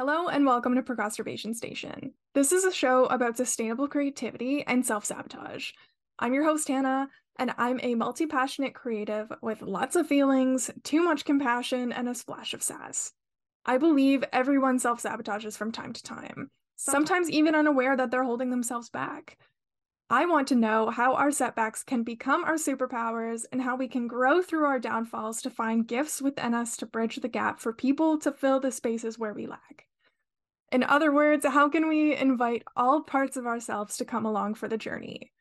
Hello and welcome to Procrasturbation Station. This is a show about sustainable creativity and self sabotage. I'm your host, Hannah, and I'm a multi passionate creative with lots of feelings, too much compassion, and a splash of sass. I believe everyone self sabotages from time to time, sometimes even unaware that they're holding themselves back. I want to know how our setbacks can become our superpowers and how we can grow through our downfalls to find gifts within us to bridge the gap for people to fill the spaces where we lack. In other words, how can we invite all parts of ourselves to come along for the journey?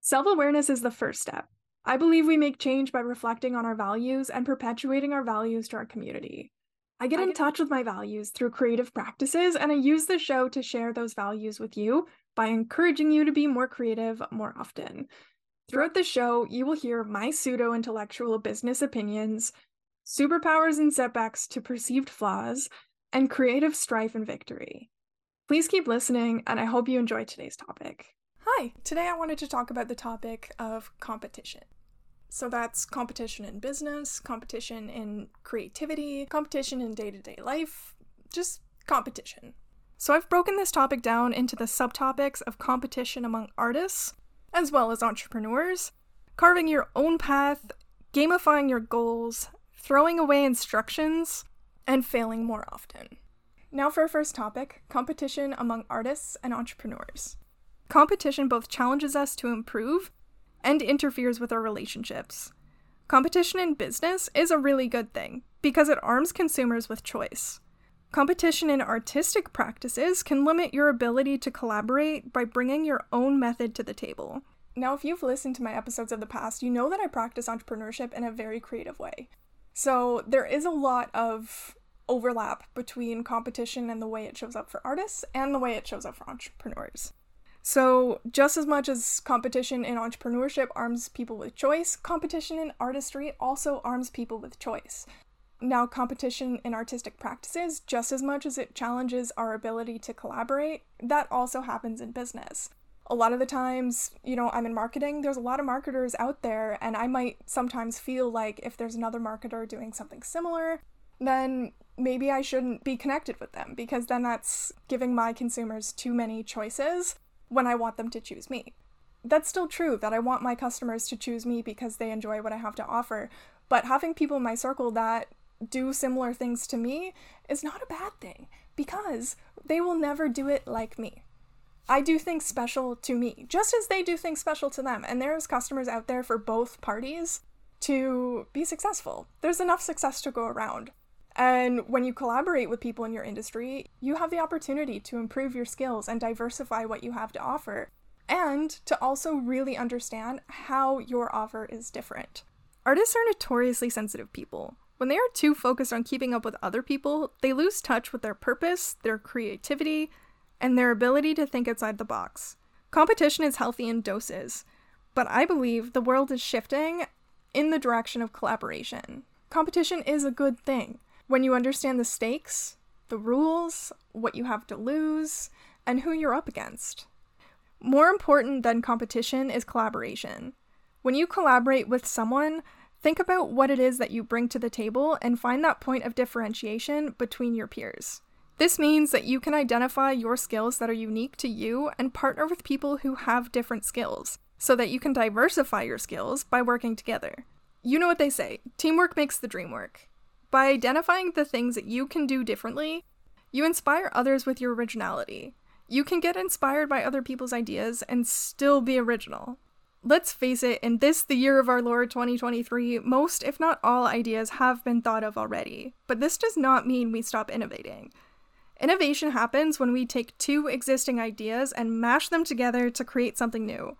Self awareness is the first step. I believe we make change by reflecting on our values and perpetuating our values to our community. I get in touch with my values through creative practices, and I use the show to share those values with you by encouraging you to be more creative more often. Throughout the show, you will hear my pseudo intellectual business opinions, superpowers and setbacks to perceived flaws, and creative strife and victory. Please keep listening, and I hope you enjoy today's topic. Hi, today I wanted to talk about the topic of competition. So that's competition in business, competition in creativity, competition in day to day life, just competition. So I've broken this topic down into the subtopics of competition among artists, as well as entrepreneurs, carving your own path, gamifying your goals, throwing away instructions, and failing more often. Now, for our first topic competition among artists and entrepreneurs. Competition both challenges us to improve and interferes with our relationships. Competition in business is a really good thing because it arms consumers with choice. Competition in artistic practices can limit your ability to collaborate by bringing your own method to the table. Now, if you've listened to my episodes of the past, you know that I practice entrepreneurship in a very creative way. So, there is a lot of overlap between competition and the way it shows up for artists and the way it shows up for entrepreneurs. So, just as much as competition in entrepreneurship arms people with choice, competition in artistry also arms people with choice. Now, competition in artistic practices, just as much as it challenges our ability to collaborate, that also happens in business. A lot of the times, you know, I'm in marketing, there's a lot of marketers out there, and I might sometimes feel like if there's another marketer doing something similar, then maybe I shouldn't be connected with them because then that's giving my consumers too many choices when I want them to choose me. That's still true that I want my customers to choose me because they enjoy what I have to offer, but having people in my circle that do similar things to me is not a bad thing because they will never do it like me. I do things special to me, just as they do things special to them. And there's customers out there for both parties to be successful. There's enough success to go around. And when you collaborate with people in your industry, you have the opportunity to improve your skills and diversify what you have to offer, and to also really understand how your offer is different. Artists are notoriously sensitive people. When they are too focused on keeping up with other people, they lose touch with their purpose, their creativity, and their ability to think outside the box. Competition is healthy in doses, but I believe the world is shifting in the direction of collaboration. Competition is a good thing. When you understand the stakes, the rules, what you have to lose, and who you're up against. More important than competition is collaboration. When you collaborate with someone, Think about what it is that you bring to the table and find that point of differentiation between your peers. This means that you can identify your skills that are unique to you and partner with people who have different skills so that you can diversify your skills by working together. You know what they say teamwork makes the dream work. By identifying the things that you can do differently, you inspire others with your originality. You can get inspired by other people's ideas and still be original. Let's face it, in this, the year of our Lord 2023, most, if not all, ideas have been thought of already. But this does not mean we stop innovating. Innovation happens when we take two existing ideas and mash them together to create something new.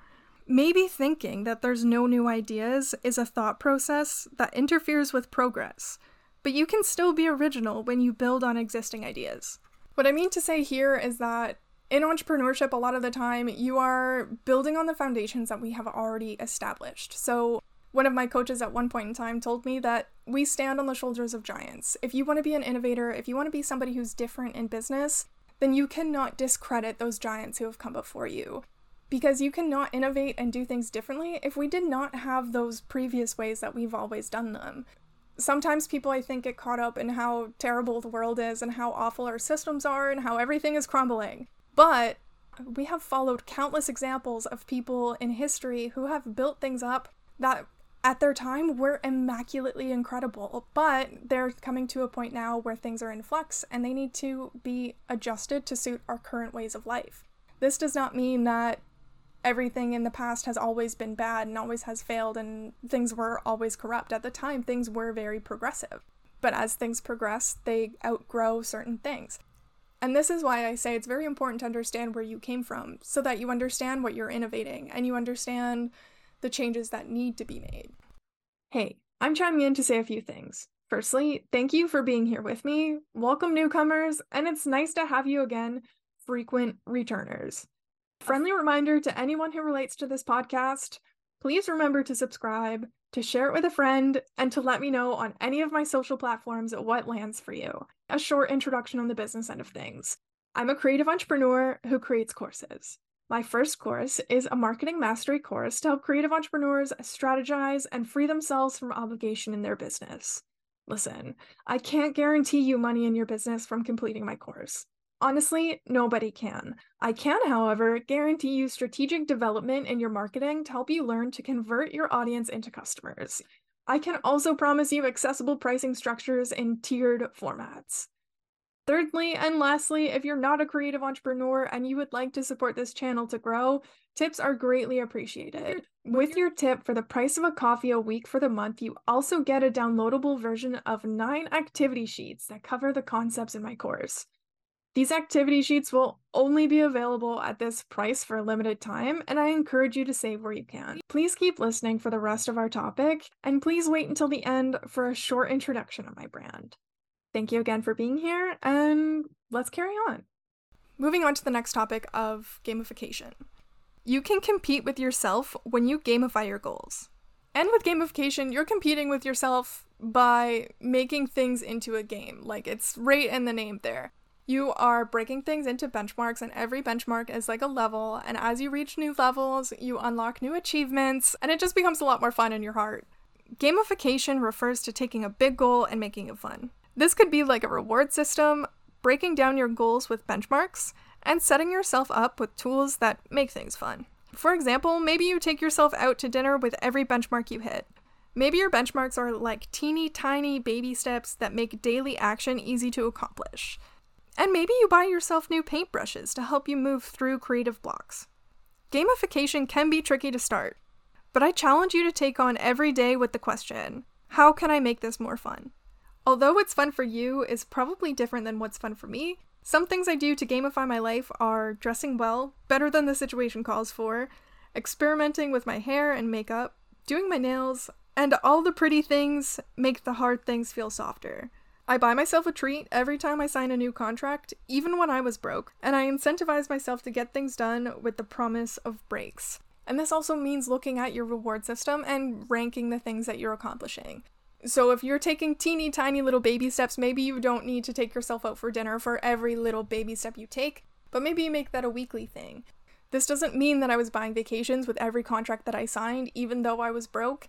Maybe thinking that there's no new ideas is a thought process that interferes with progress, but you can still be original when you build on existing ideas. What I mean to say here is that in entrepreneurship, a lot of the time, you are building on the foundations that we have already established. So, one of my coaches at one point in time told me that we stand on the shoulders of giants. If you want to be an innovator, if you want to be somebody who's different in business, then you cannot discredit those giants who have come before you. Because you cannot innovate and do things differently if we did not have those previous ways that we've always done them. Sometimes people, I think, get caught up in how terrible the world is and how awful our systems are and how everything is crumbling. But we have followed countless examples of people in history who have built things up that at their time were immaculately incredible, but they're coming to a point now where things are in flux and they need to be adjusted to suit our current ways of life. This does not mean that everything in the past has always been bad and always has failed and things were always corrupt. At the time, things were very progressive. But as things progress, they outgrow certain things. And this is why I say it's very important to understand where you came from so that you understand what you're innovating and you understand the changes that need to be made. Hey, I'm chiming in to say a few things. Firstly, thank you for being here with me. Welcome, newcomers, and it's nice to have you again, frequent returners. Friendly reminder to anyone who relates to this podcast please remember to subscribe, to share it with a friend, and to let me know on any of my social platforms what lands for you. A short introduction on the business end of things. I'm a creative entrepreneur who creates courses. My first course is a marketing mastery course to help creative entrepreneurs strategize and free themselves from obligation in their business. Listen, I can't guarantee you money in your business from completing my course. Honestly, nobody can. I can, however, guarantee you strategic development in your marketing to help you learn to convert your audience into customers. I can also promise you accessible pricing structures in tiered formats. Thirdly, and lastly, if you're not a creative entrepreneur and you would like to support this channel to grow, tips are greatly appreciated. With your tip for the price of a coffee a week for the month, you also get a downloadable version of nine activity sheets that cover the concepts in my course. These activity sheets will only be available at this price for a limited time, and I encourage you to save where you can. Please keep listening for the rest of our topic, and please wait until the end for a short introduction of my brand. Thank you again for being here, and let's carry on. Moving on to the next topic of gamification. You can compete with yourself when you gamify your goals. And with gamification, you're competing with yourself by making things into a game. Like it's right in the name there you are breaking things into benchmarks, and every benchmark is like a level. And as you reach new levels, you unlock new achievements, and it just becomes a lot more fun in your heart. Gamification refers to taking a big goal and making it fun. This could be like a reward system, breaking down your goals with benchmarks, and setting yourself up with tools that make things fun. For example, maybe you take yourself out to dinner with every benchmark you hit. Maybe your benchmarks are like teeny tiny baby steps that make daily action easy to accomplish. And maybe you buy yourself new paintbrushes to help you move through creative blocks. Gamification can be tricky to start, but I challenge you to take on every day with the question how can I make this more fun? Although what's fun for you is probably different than what's fun for me, some things I do to gamify my life are dressing well, better than the situation calls for, experimenting with my hair and makeup, doing my nails, and all the pretty things make the hard things feel softer. I buy myself a treat every time I sign a new contract, even when I was broke, and I incentivize myself to get things done with the promise of breaks. And this also means looking at your reward system and ranking the things that you're accomplishing. So if you're taking teeny tiny little baby steps, maybe you don't need to take yourself out for dinner for every little baby step you take, but maybe you make that a weekly thing. This doesn't mean that I was buying vacations with every contract that I signed, even though I was broke.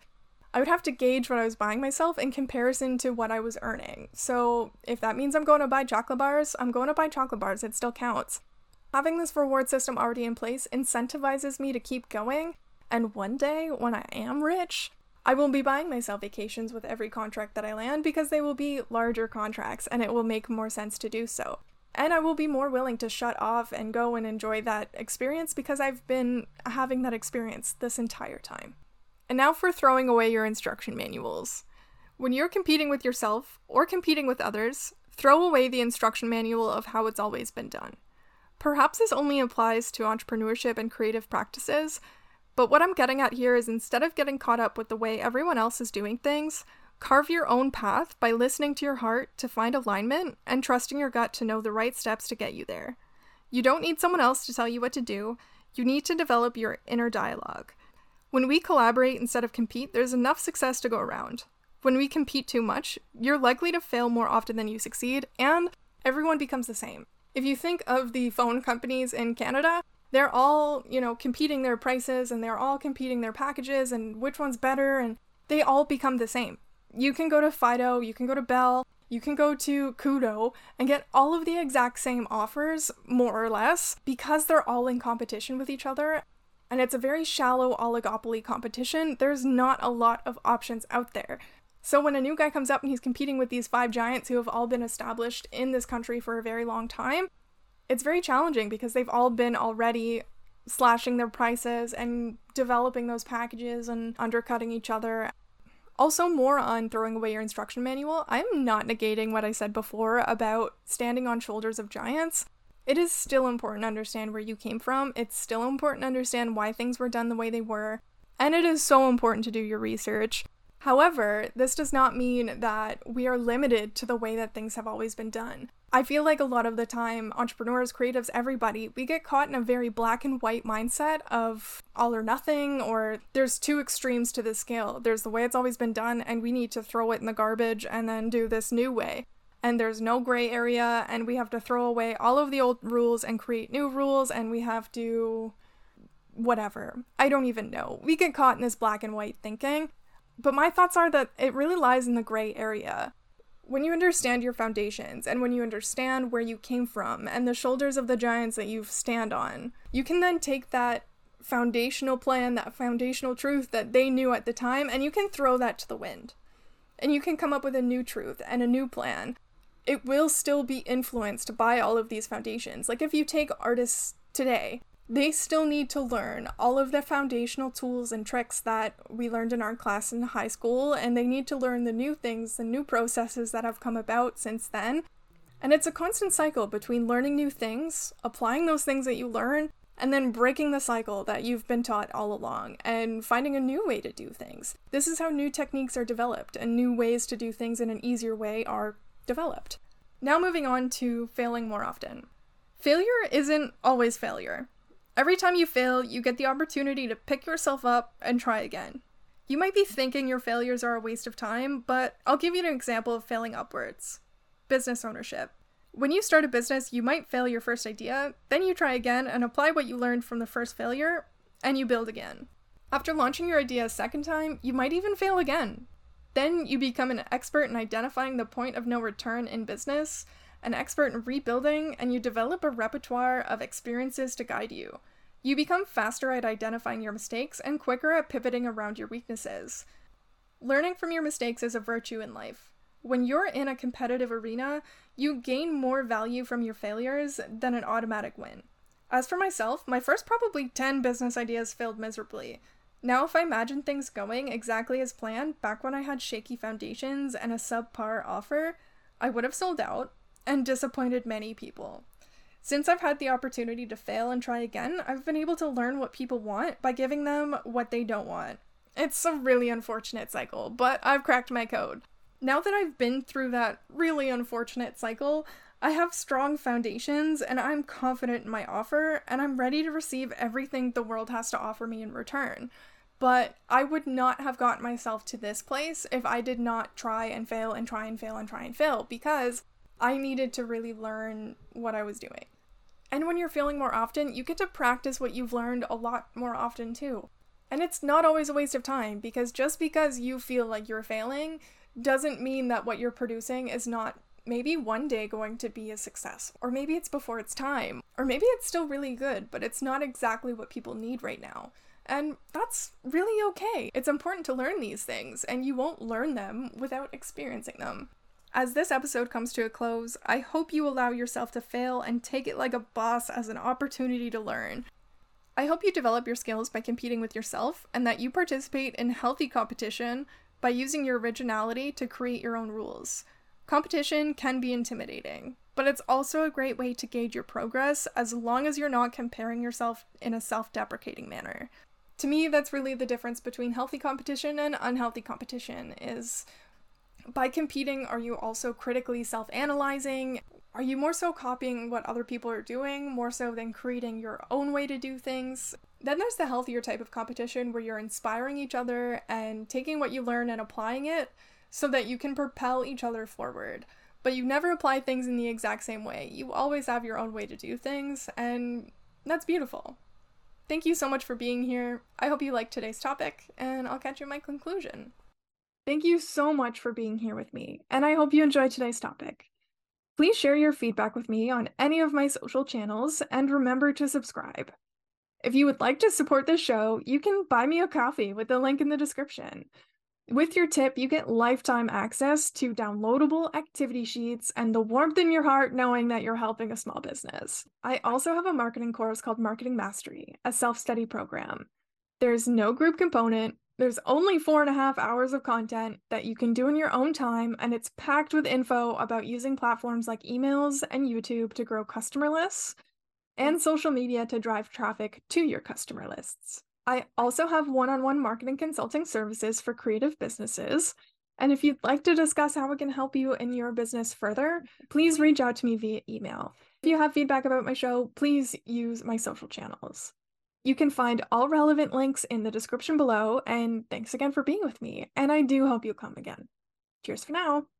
I would have to gauge what I was buying myself in comparison to what I was earning. So if that means I'm going to buy chocolate bars, I'm going to buy chocolate bars. It still counts. Having this reward system already in place incentivizes me to keep going. And one day, when I am rich, I will be buying myself vacations with every contract that I land because they will be larger contracts and it will make more sense to do so. And I will be more willing to shut off and go and enjoy that experience because I've been having that experience this entire time. And now for throwing away your instruction manuals. When you're competing with yourself or competing with others, throw away the instruction manual of how it's always been done. Perhaps this only applies to entrepreneurship and creative practices, but what I'm getting at here is instead of getting caught up with the way everyone else is doing things, carve your own path by listening to your heart to find alignment and trusting your gut to know the right steps to get you there. You don't need someone else to tell you what to do, you need to develop your inner dialogue. When we collaborate instead of compete, there's enough success to go around. When we compete too much, you're likely to fail more often than you succeed, and everyone becomes the same. If you think of the phone companies in Canada, they're all, you know, competing their prices and they're all competing their packages and which one's better, and they all become the same. You can go to Fido, you can go to Bell, you can go to Koodo and get all of the exact same offers, more or less, because they're all in competition with each other. And it's a very shallow oligopoly competition. There's not a lot of options out there. So when a new guy comes up and he's competing with these five giants who have all been established in this country for a very long time, it's very challenging because they've all been already slashing their prices and developing those packages and undercutting each other. Also, more on throwing away your instruction manual. I'm not negating what I said before about standing on shoulders of giants. It is still important to understand where you came from. It's still important to understand why things were done the way they were. And it is so important to do your research. However, this does not mean that we are limited to the way that things have always been done. I feel like a lot of the time, entrepreneurs, creatives, everybody, we get caught in a very black and white mindset of all or nothing, or there's two extremes to the scale. There's the way it's always been done, and we need to throw it in the garbage and then do this new way. And there's no gray area, and we have to throw away all of the old rules and create new rules, and we have to. whatever. I don't even know. We get caught in this black and white thinking. But my thoughts are that it really lies in the gray area. When you understand your foundations and when you understand where you came from and the shoulders of the giants that you stand on, you can then take that foundational plan, that foundational truth that they knew at the time, and you can throw that to the wind. And you can come up with a new truth and a new plan. It will still be influenced by all of these foundations. Like if you take artists today, they still need to learn all of the foundational tools and tricks that we learned in our class in high school, and they need to learn the new things, the new processes that have come about since then. And it's a constant cycle between learning new things, applying those things that you learn, and then breaking the cycle that you've been taught all along and finding a new way to do things. This is how new techniques are developed, and new ways to do things in an easier way are developed. Now, moving on to failing more often. Failure isn't always failure. Every time you fail, you get the opportunity to pick yourself up and try again. You might be thinking your failures are a waste of time, but I'll give you an example of failing upwards business ownership. When you start a business, you might fail your first idea, then you try again and apply what you learned from the first failure, and you build again. After launching your idea a second time, you might even fail again. Then you become an expert in identifying the point of no return in business, an expert in rebuilding, and you develop a repertoire of experiences to guide you. You become faster at identifying your mistakes and quicker at pivoting around your weaknesses. Learning from your mistakes is a virtue in life. When you're in a competitive arena, you gain more value from your failures than an automatic win. As for myself, my first probably 10 business ideas failed miserably. Now, if I imagine things going exactly as planned back when I had shaky foundations and a subpar offer, I would have sold out, and disappointed many people. Since I've had the opportunity to fail and try again, I've been able to learn what people want by giving them what they don't want. It's a really unfortunate cycle, but I've cracked my code. Now that I've been through that really unfortunate cycle, I have strong foundations and I'm confident in my offer and I'm ready to receive everything the world has to offer me in return. But I would not have gotten myself to this place if I did not try and fail and try and fail and try and fail because I needed to really learn what I was doing. And when you're failing more often, you get to practice what you've learned a lot more often too. And it's not always a waste of time because just because you feel like you're failing doesn't mean that what you're producing is not maybe one day going to be a success. Or maybe it's before its time. Or maybe it's still really good, but it's not exactly what people need right now. And that's really okay. It's important to learn these things, and you won't learn them without experiencing them. As this episode comes to a close, I hope you allow yourself to fail and take it like a boss as an opportunity to learn. I hope you develop your skills by competing with yourself and that you participate in healthy competition by using your originality to create your own rules. Competition can be intimidating, but it's also a great way to gauge your progress as long as you're not comparing yourself in a self deprecating manner. To me, that's really the difference between healthy competition and unhealthy competition is by competing, are you also critically self analyzing? Are you more so copying what other people are doing, more so than creating your own way to do things? Then there's the healthier type of competition where you're inspiring each other and taking what you learn and applying it so that you can propel each other forward. But you never apply things in the exact same way. You always have your own way to do things, and that's beautiful. Thank you so much for being here. I hope you liked today's topic, and I'll catch you in my conclusion. Thank you so much for being here with me, and I hope you enjoyed today's topic. Please share your feedback with me on any of my social channels and remember to subscribe. If you would like to support this show, you can buy me a coffee with the link in the description. With your tip, you get lifetime access to downloadable activity sheets and the warmth in your heart knowing that you're helping a small business. I also have a marketing course called Marketing Mastery, a self study program. There's no group component, there's only four and a half hours of content that you can do in your own time, and it's packed with info about using platforms like emails and YouTube to grow customer lists and social media to drive traffic to your customer lists. I also have one on one marketing consulting services for creative businesses. And if you'd like to discuss how we can help you in your business further, please reach out to me via email. If you have feedback about my show, please use my social channels. You can find all relevant links in the description below, and thanks again for being with me, and I do hope you come again. Cheers for now!